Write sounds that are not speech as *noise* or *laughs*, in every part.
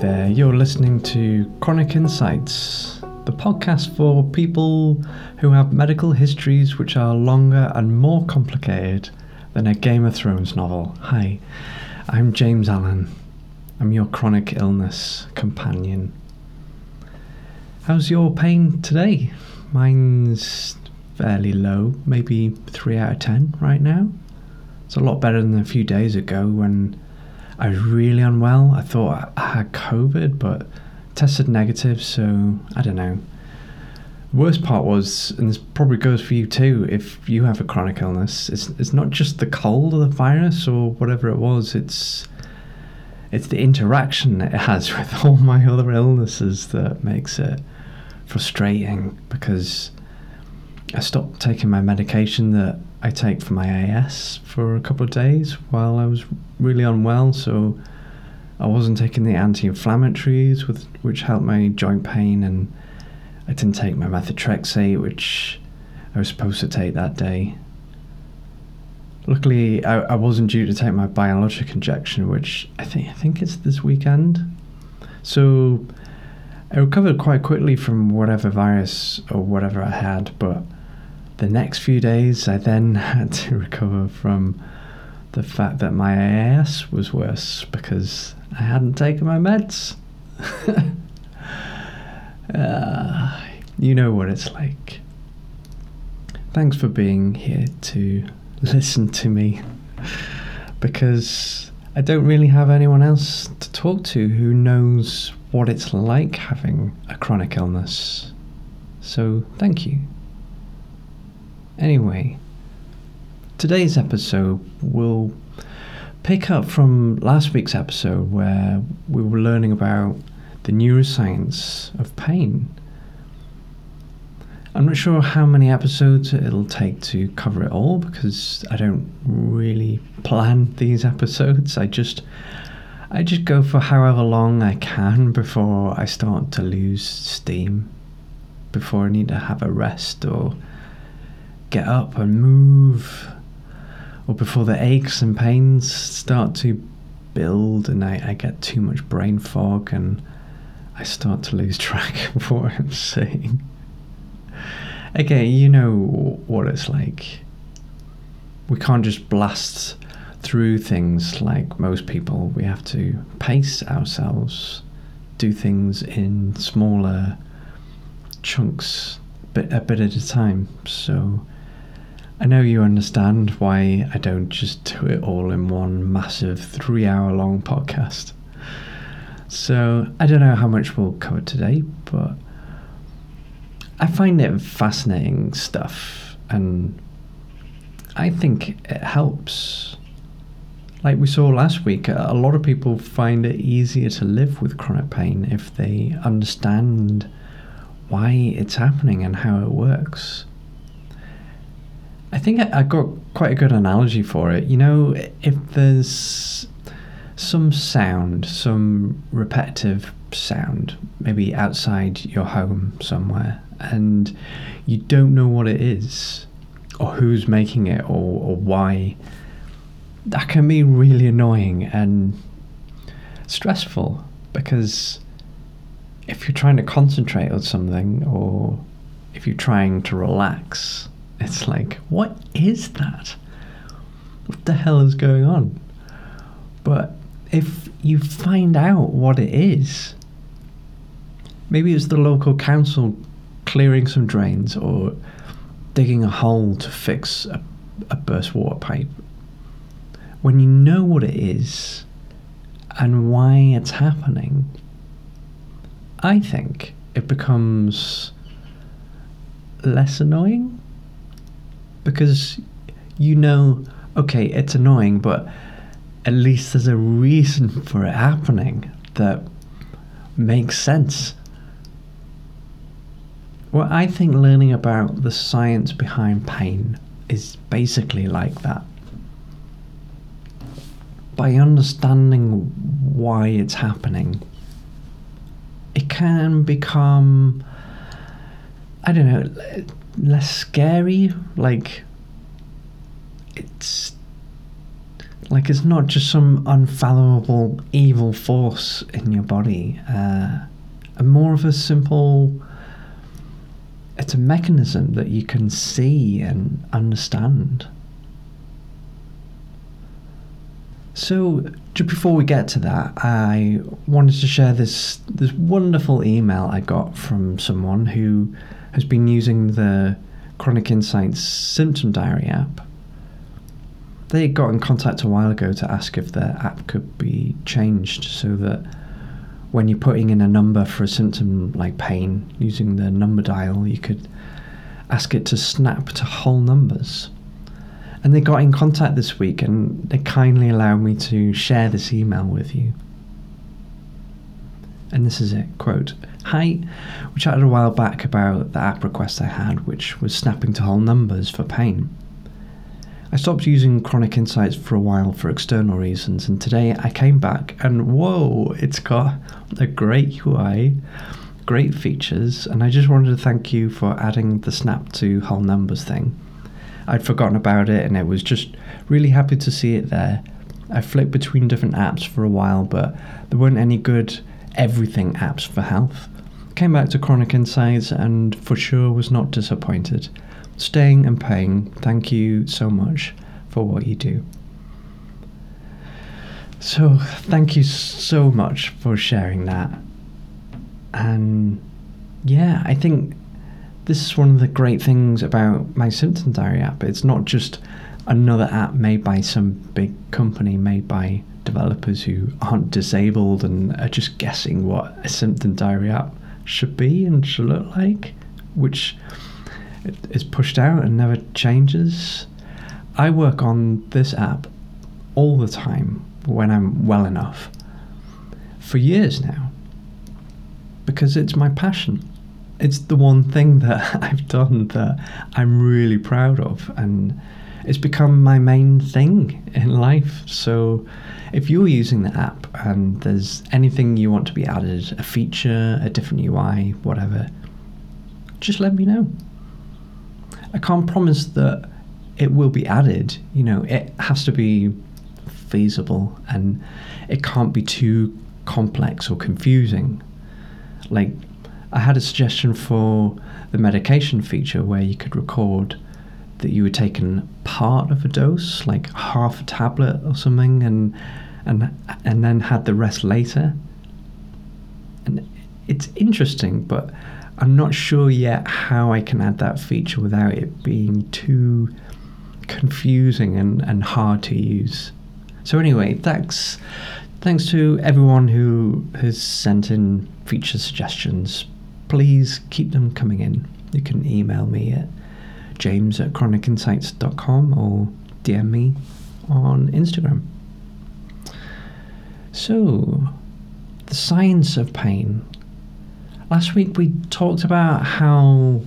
there. You're listening to Chronic Insights, the podcast for people who have medical histories which are longer and more complicated than a Game of Thrones novel. Hi, I'm James Allen. I'm your chronic illness companion. How's your pain today? Mine's fairly low, maybe 3 out of 10 right now. It's a lot better than a few days ago when I was really unwell. I thought I had COVID, but tested negative, so I don't know. Worst part was, and this probably goes for you too, if you have a chronic illness, it's it's not just the cold or the virus or whatever it was, it's it's the interaction it has *laughs* with all my other illnesses that makes it frustrating because I stopped taking my medication that I take for my AS for a couple of days while I was really unwell. So I wasn't taking the anti-inflammatories, with which helped my joint pain, and I didn't take my methotrexate, which I was supposed to take that day. Luckily, I, I wasn't due to take my biologic injection, which I think I think it's this weekend. So I recovered quite quickly from whatever virus or whatever I had, but the next few days, I then *laughs* had to recover from the fact that my AS was worse because I hadn't taken my meds. *laughs* uh, you know what it's like. Thanks for being here to listen to me because I don't really have anyone else to talk to who knows what it's like having a chronic illness. So, thank you. Anyway, today's episode will pick up from last week's episode where we were learning about the neuroscience of pain. I'm not sure how many episodes it'll take to cover it all because I don't really plan these episodes. I just I just go for however long I can before I start to lose steam, before I need to have a rest or get up and move, or before the aches and pains start to build and I, I get too much brain fog and I start to lose *laughs* track of what I'm saying. Okay, you know what it's like. We can't just blast through things like most people. We have to pace ourselves, do things in smaller chunks, bit a bit at a time. So I know you understand why I don't just do it all in one massive three hour long podcast. So I don't know how much we'll cover today, but I find it fascinating stuff and I think it helps. Like we saw last week, a lot of people find it easier to live with chronic pain if they understand why it's happening and how it works. I think I, got quite a good analogy for it. You know, if there's some sound, some repetitive sound, maybe outside your home somewhere, and you don't know what it is, or who's making it, or, or why, that can be really annoying and stressful because if you're trying to concentrate on something or if you're trying to relax, it's like, what is that? What the hell is going on? But if you find out what it is, maybe it's the local council clearing some drains or digging a hole to fix a, a burst water pipe. When you know what it is and why it's happening, I think it becomes less annoying because you know, okay, it's annoying, but at least there's a reason for it happening that makes sense. Well, I think learning about the science behind pain is basically like that. By understanding why it's happening, it can become, I don't know, less scary. Like it's Like it's not just some unfathomable evil force in your body. Uh, a more of a simple. It's a mechanism that you can see and understand. So, just before we get to that, I wanted to share this this wonderful email I got from someone who has been using the Chronic Insights Symptom Diary app. They got in contact a while ago to ask if their app could be changed so that when you're putting in a number for a symptom like pain using the number dial, you could ask it to snap to whole numbers. And they got in contact this week and they kindly allowed me to share this email with you. And this is it quote, Hi, we chatted a while back about the app request I had, which was snapping to whole numbers for pain. I stopped using Chronic Insights for a while for external reasons, and today I came back and whoa, it's got a great UI, great features, and I just wanted to thank you for adding the snap to whole numbers thing. I'd forgotten about it and it was just really happy to see it there. I flipped between different apps for a while, but there weren't any good everything apps for health. Came back to Chronic Insights and for sure was not disappointed. Staying and paying, thank you so much for what you do. So, thank you so much for sharing that. And yeah, I think this is one of the great things about my symptom diary app. It's not just another app made by some big company, made by developers who aren't disabled and are just guessing what a symptom diary app should be and should look like, which is pushed out and never changes. I work on this app all the time when I'm well enough for years now because it's my passion it's the one thing that *laughs* I've done that I'm really proud of, and it's become my main thing in life. So, if you're using the app and there's anything you want to be added, a feature, a different UI, whatever, just let me know. I can't promise that it will be added. You know, it has to be feasible and it can't be too complex or confusing. Like, I had a suggestion for the medication feature where you could record that you had taken part of a dose, like half a tablet or something, and and and then had the rest later. And it's interesting, but I'm not sure yet how I can add that feature without it being too confusing and, and hard to use. So anyway, thanks thanks to everyone who has sent in feature suggestions please keep them coming in. You can email me at james at chronicinsights.com or DM me on Instagram. So, the science of pain. Last week we talked about how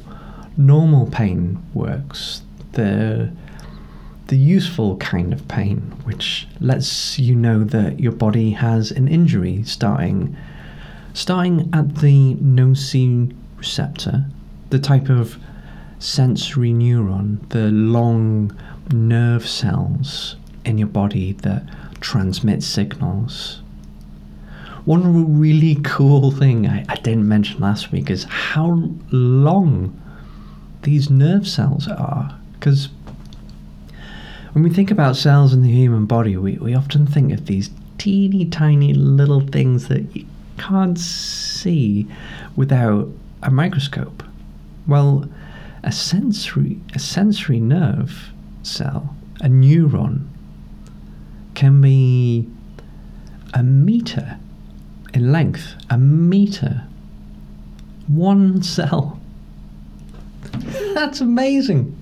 normal pain works, the the useful kind of pain, which lets you know that your body has an injury starting starting at the nociceptor, the type of sensory neuron, the long nerve cells in your body that transmit signals. One really *laughs* cool thing I, I didn't mention last week is how long these nerve cells are. Because when we think about cells in the human body, we, we often think of these teeny tiny little things that you can't see without a microscope. Well, a sensory a sensory nerve cell, a neuron, can be a meter in length, a meter. One cell. *laughs* That's amazing.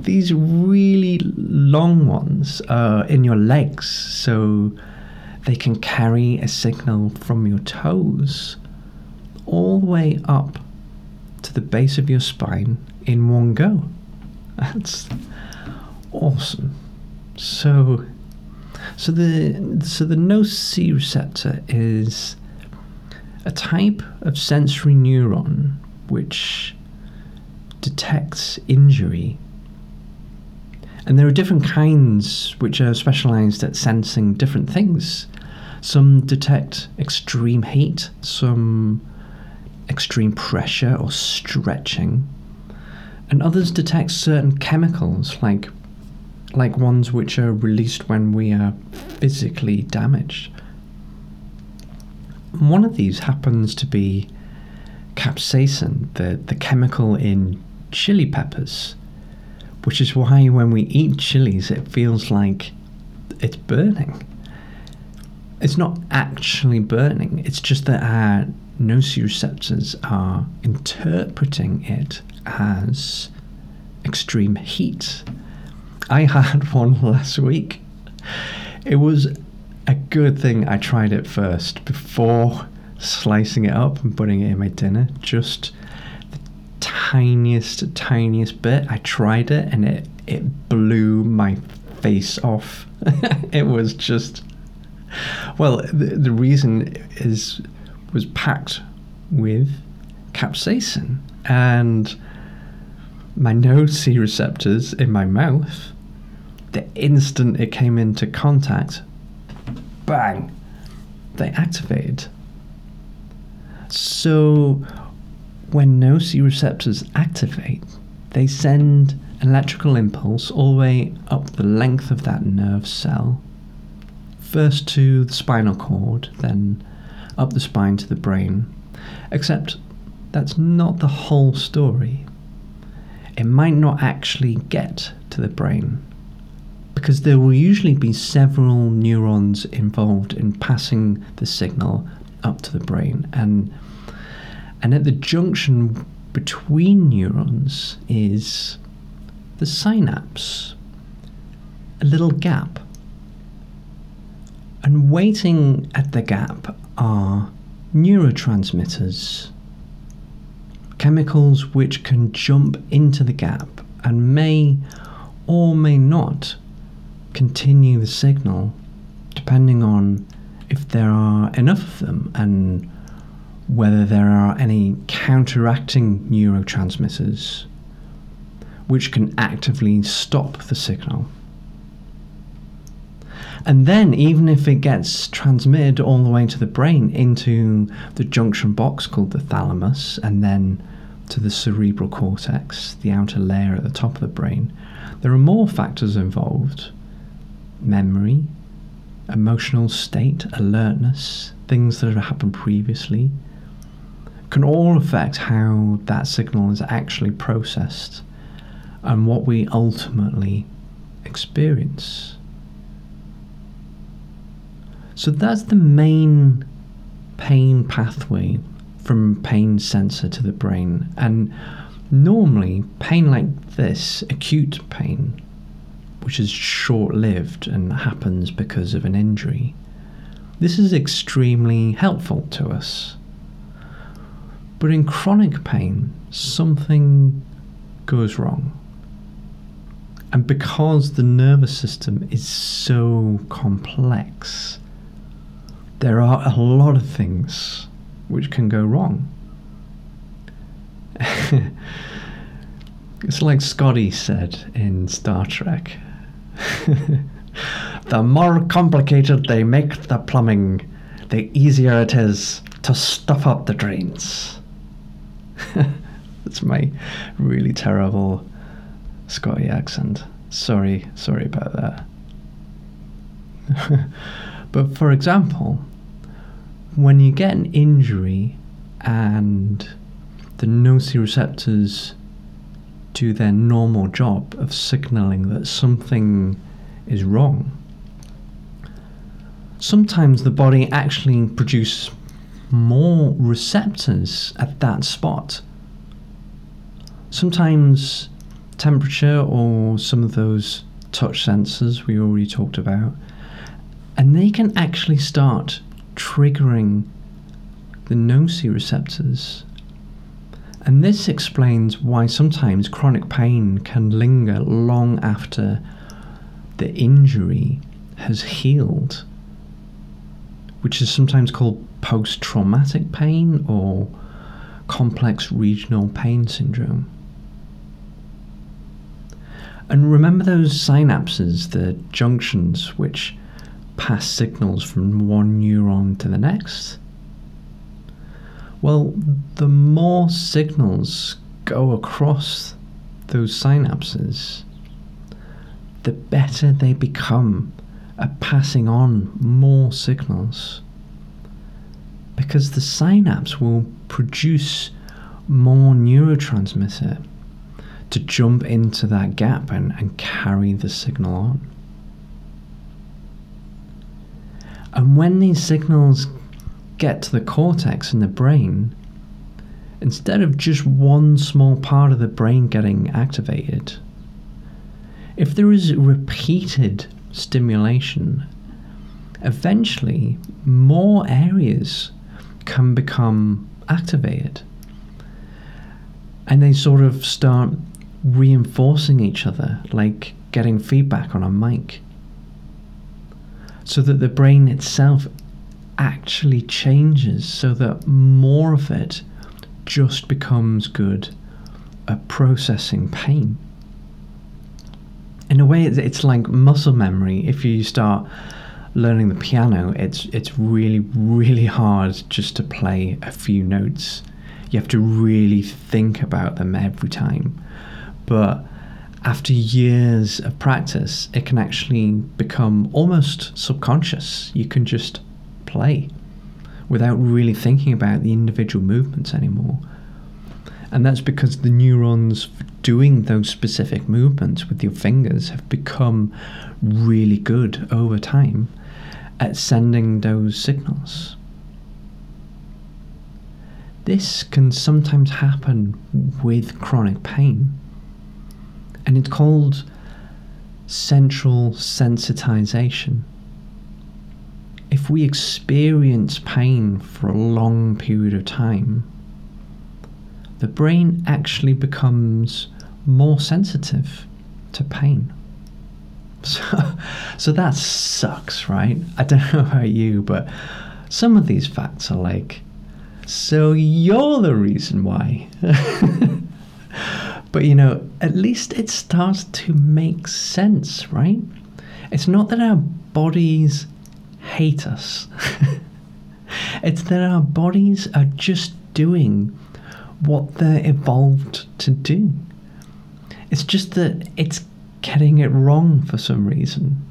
These really long ones are in your legs, so they can carry a signal from your toes all the way up the base of your spine in one go. That's awesome. So, so the so the nociceptor is a type of sensory neuron which detects injury And there are different kinds which are specialized at sensing different things. Some detect extreme heat, some extreme pressure or stretching, and others detect certain chemicals like like ones which are released when we are physically damaged. One of these happens to be capsaicin, the, the chemical in chili peppers, which is why when we eat chilies, it feels like it's burning. It's not actually burning, it's just that our nociceptors are interpreting it as extreme heat. I *laughs* had one last week. It was a good thing I tried it first before slicing it up and putting it in my dinner. Just the tiniest, tiniest bit. I tried it and it, it blew my face off. *laughs* it was just. Well, the, the reason is was packed with capsaicin and my nociceptors in my mouth the instant it came into contact, bang, they activated. So when nociceptors activate, they send electrical impulse all the way up the length of that nerve cell, first to the spinal cord, then up the spine to the brain. Except that's not the whole story. It might not actually get to the brain because there will usually be several neurons involved in passing the signal up to the brain and and at the junction between neurons is the synapse a little gap and waiting at the gap are neurotransmitters chemicals which can jump into the gap and may or may not continue the signal depending on if there are enough of them and whether there are any counteracting neurotransmitters which can actively stop the signal. And then, even if it gets transmitted all the way to the brain into the junction box called the thalamus, and then to the cerebral cortex, the outer layer at the top of the brain, there are more factors involved memory, emotional state, alertness, things that have happened previously, can all affect how that signal is actually processed and what we ultimately experience. So that's the main pain pathway from pain sensor to the brain. And normally, pain like this, acute pain, which is short lived and happens because of an injury, this is extremely helpful to us. But in chronic pain, something goes wrong. And because the nervous system is so complex, there are a lot of things which can go wrong. *laughs* it's like Scotty said in Star Trek *laughs* the more complicated they make the plumbing, the easier it is to stuff up the drains. *laughs* That's my really terrible Scotty accent. Sorry, sorry about that. But for example, when you get an injury and the nociceptors do their normal job of signaling that something is wrong. Sometimes the body actually produces more receptors at that spot. Sometimes temperature or some of those touch sensors we already talked about, and they can actually start triggering the nociceptors and this explains why sometimes chronic pain can linger long after the injury has healed, which is sometimes called post traumatic pain or complex regional pain syndrome. And remember those synapses, the junctions which pass signals from one neuron to the next? Well, the more signals go across those synapses, the better they become at passing on more signals. Because the synapse will produce more neurotransmitter to jump into that gap and, and carry the signal on. And when these signals get to the cortex in the brain, instead of just one small part of the brain getting activated, if there is repeated stimulation, eventually more areas can become activated. And they sort of start reinforcing each other, like getting feedback on a mic. So that the brain itself actually changes so that more of it just becomes good at processing pain. In a way, it's like muscle memory. If you start learning the piano, it's it's really really hard just to play a few notes. You have to really think about them every time. But after years of practice, it can actually become almost subconscious. You can just play without really thinking about the individual movements anymore. And that's because the neurons doing those specific movements with your fingers have become really good over time at sending those signals. This can sometimes happen with chronic pain, and it's called central sensitization. If we experience pain for a long period of time, the brain actually becomes more sensitive to pain. *laughs* So, so that sucks, right? I don't know about you, but some of these facts are like, so you're the reason why. *laughs* but you know, at least it starts to make sense, right? It's not that our bodies hate us, *laughs* it's that our bodies are just doing what they're evolved to do. It's just that it's getting it wrong for some reason.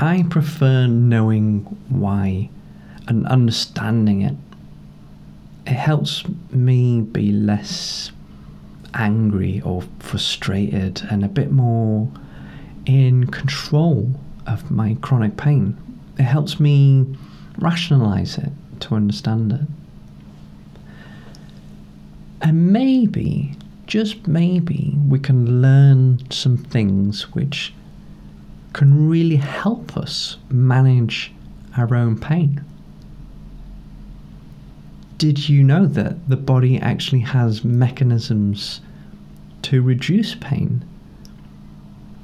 I prefer knowing why and understanding it. It helps me be less angry or frustrated and a bit more in control of my chronic pain. It helps me rationalize it to understand it. And maybe just maybe we can learn some things which can really help us manage our own pain. Did you know that the body actually has mechanisms to reduce pain?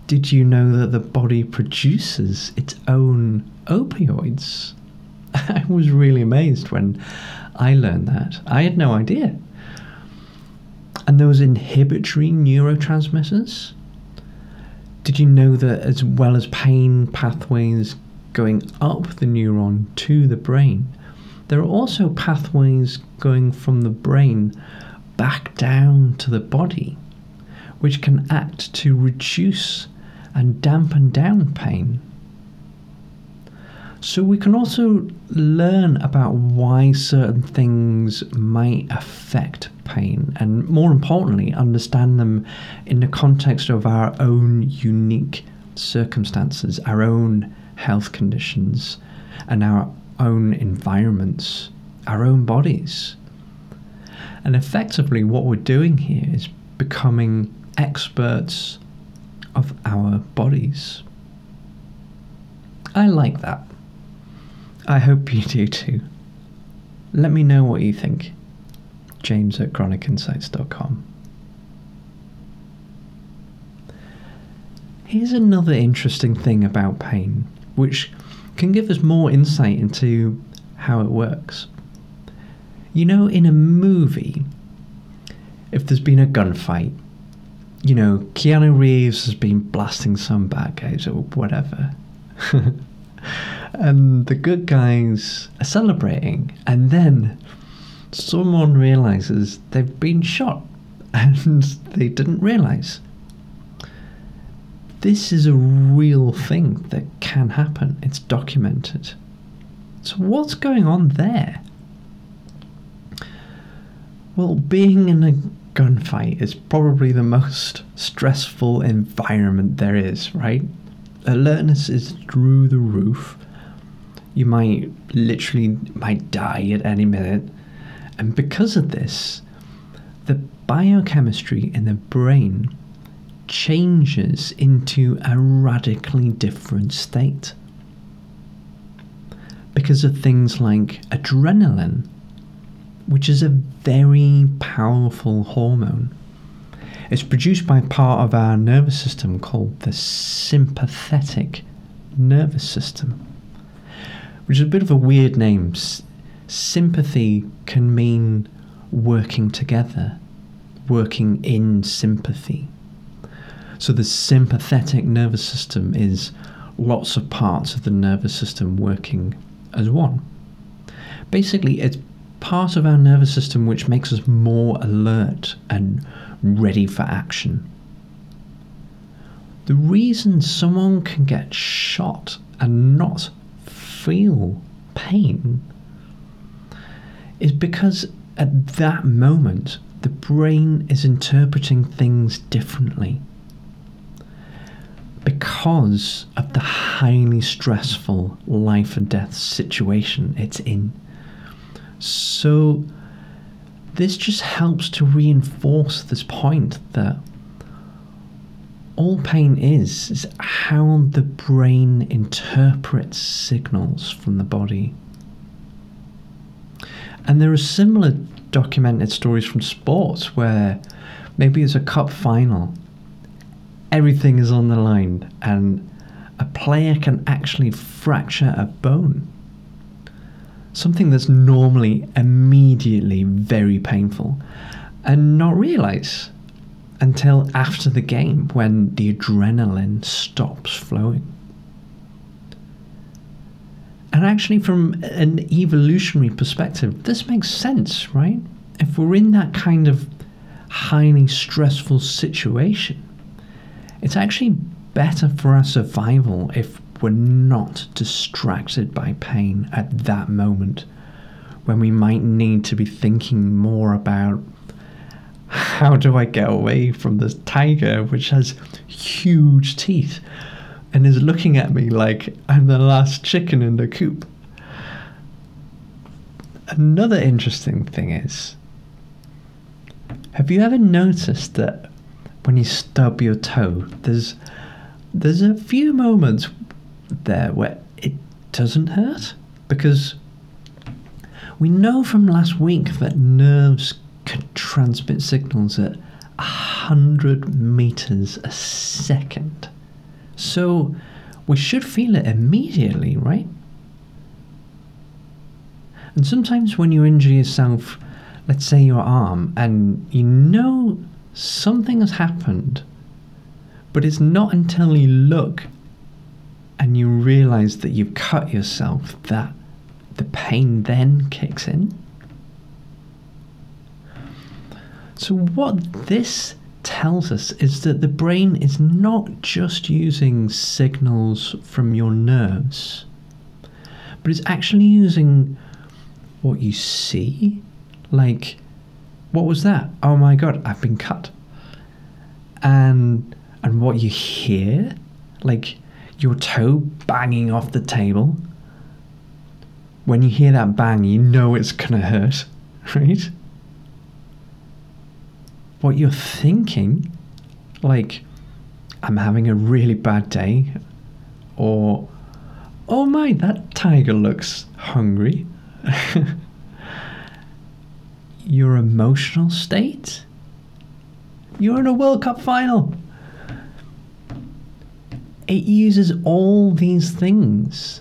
Did you know that the body produces its own opioids? *laughs* I was really amazed when I learned that. I had no idea. And those inhibitory neurotransmitters, did you know that as well as pain pathways going up the neuron to the brain, there are also pathways going from the brain back down to the body, which can act to reduce and dampen down pain. So we can also learn about why certain things might affect pain and more importantly understand them in the context of our own unique circumstances, our own health conditions and our own environments, our own bodies. And effectively what we're doing here is becoming experts of our bodies. I like that. I hope you do too. Let me know what you think. James at chronicinsights.com. Here's another interesting thing about pain, which can give us more insight into how it works. You know, in a movie, if there's been a gunfight you know, Keanu Reeves has been blasting some bad guys or whatever. *laughs* and the good guys are celebrating. And then someone realizes they've been shot *laughs* and they didn't realize. This is a real thing that can happen. It's documented. So, what's going on there? Well, being in a gunfight is probably the most stressful environment there is, right? Alertness is through the roof. You might literally might die at any minute. And because of this, the biochemistry in the brain changes into a radically different state. Because of things like adrenaline which is a very powerful hormone. It's produced by part of our nervous system called the sympathetic nervous system, which is a bit of a weird name. Sympathy can mean working together, working in sympathy. So the sympathetic nervous system is lots of parts of the nervous system working as one. Basically, it's part of our nervous system which makes us more alert and ready for action. The reason someone can get shot and not feel pain is because at that moment the brain is interpreting things differently because of the highly stressful life and death situation it's in. So, this just helps to reinforce this point that all pain is is how the brain interprets signals from the body. And there are similar documented stories from sports where maybe it's a cup final, everything is on the line, and a player can actually fracture a bone something that's normally immediately very painful and not realize until after the game when the adrenaline stops flowing. And actually, from an evolutionary perspective, this makes sense, right? If we're in that kind of highly stressful situation, it's actually better for our survival if we're not distracted by pain at that moment when we might need to be thinking more about how do I get away from this tiger which has huge teeth and is looking at me like I'm the last chicken in the coop. Another interesting thing is have you ever noticed that when you stub your toe there's there's a few moments there where it doesn't hurt because we know from last week that nerves can transmit signals at 100 meters a second. So we should feel it immediately, right? And sometimes when you injure yourself, let's say your arm, and you know something has happened, but it's not until you look and you realize that you've cut yourself, that the pain then kicks in. So, what this tells us is that the brain is not just using signals from your nerves, but it's actually using what you see. Like, what was that? Oh my god, I've been cut. And and what you hear, like your toe banging off the table. When you hear that bang, you know it's to hurt, *laughs* right? What you're thinking, like, I'm having a really bad day, or, oh my, that tiger looks hungry. *laughs* Your emotional state? You're in a World Cup final it uses all these things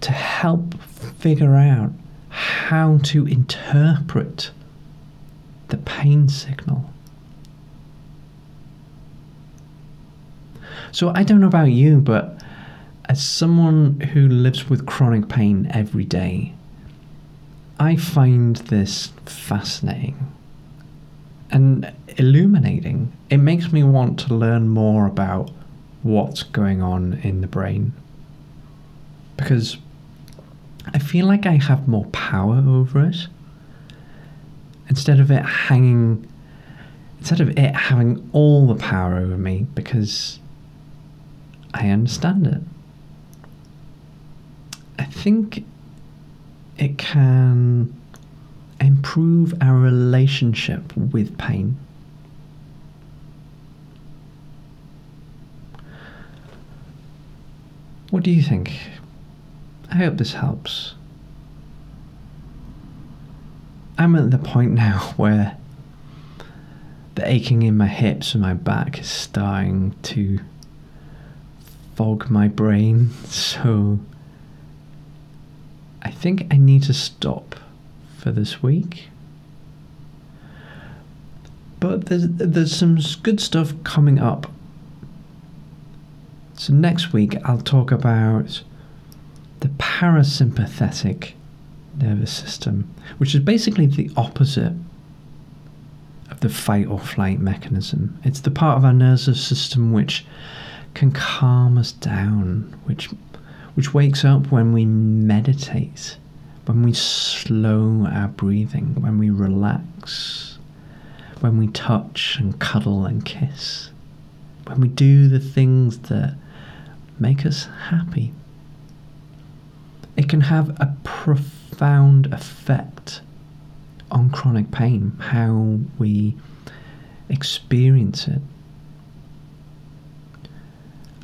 to help figure out how to interpret the pain signal. So I don't know about you, but as someone who lives with chronic pain every day, I find this fascinating and illuminating. It makes me want to learn more about what's going on in the brain. Because I feel like I have more power over it. Instead of it hanging, instead of it having all the power over me, because I understand it. I think it can improve our relationship with pain. What do you think? I hope this helps. I'm at the point now *laughs* where the aching in my hips and my back is starting to fog my brain, *laughs* so I think I need to stop for this week. But there's, there's some good stuff coming up. So, next week I'll talk about the parasympathetic nervous system, which is basically the opposite of the fight or flight mechanism. It's the part of our nervous system which can calm us down, which which wakes up when we meditate, when we slow our breathing, when we relax, when we touch and cuddle and kiss, when we do the things that make us happy. It can have a profound effect on chronic pain, how we experience it.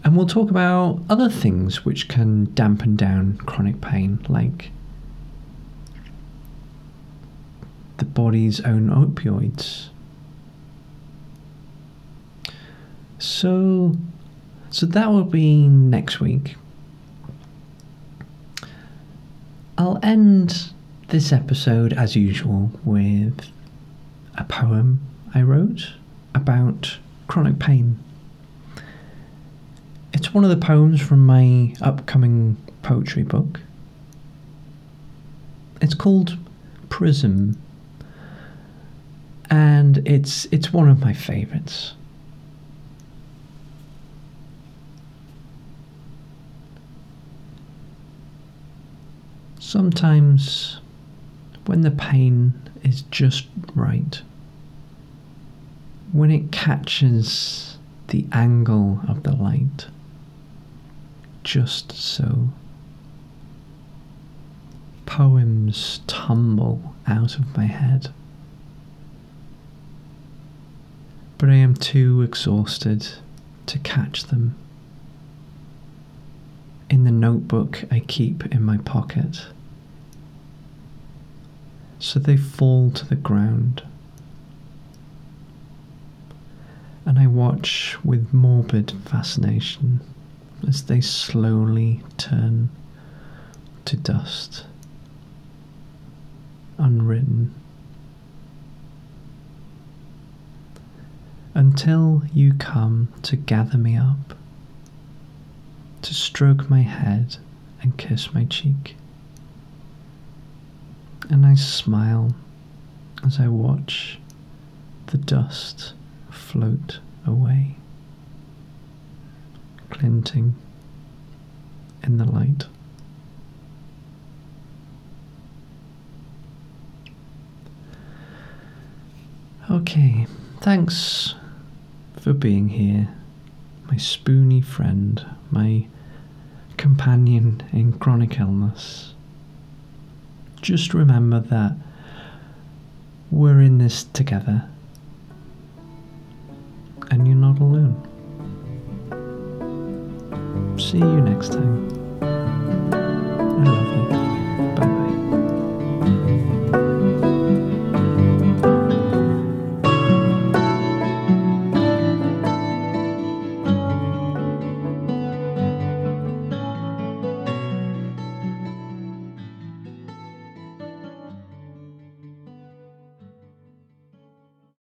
And we'll talk about other things which can dampen down chronic pain, like the body's own opioids. So, so that will be next week. I'll end this episode as usual with a poem I wrote about chronic pain. It's one of the poems from my upcoming poetry book. It's called Prism, and it's it's one of my favorites. Sometimes, when the pain is just right, when it catches the angle of the light, just so. Poems tumble out of my head. But I am too exhausted to catch them. In the notebook I keep in my pocket. So they fall to the ground. And I watch with morbid fascination as they slowly turn to dust, unwritten, until you come to gather me up, to stroke my head and kiss my cheek. And I smile as I watch the dust float away glinting in the light. Okay, thanks for being here, my spoony friend, my companion in chronic illness. Just remember that we're in this together and you're not alone. See you next time.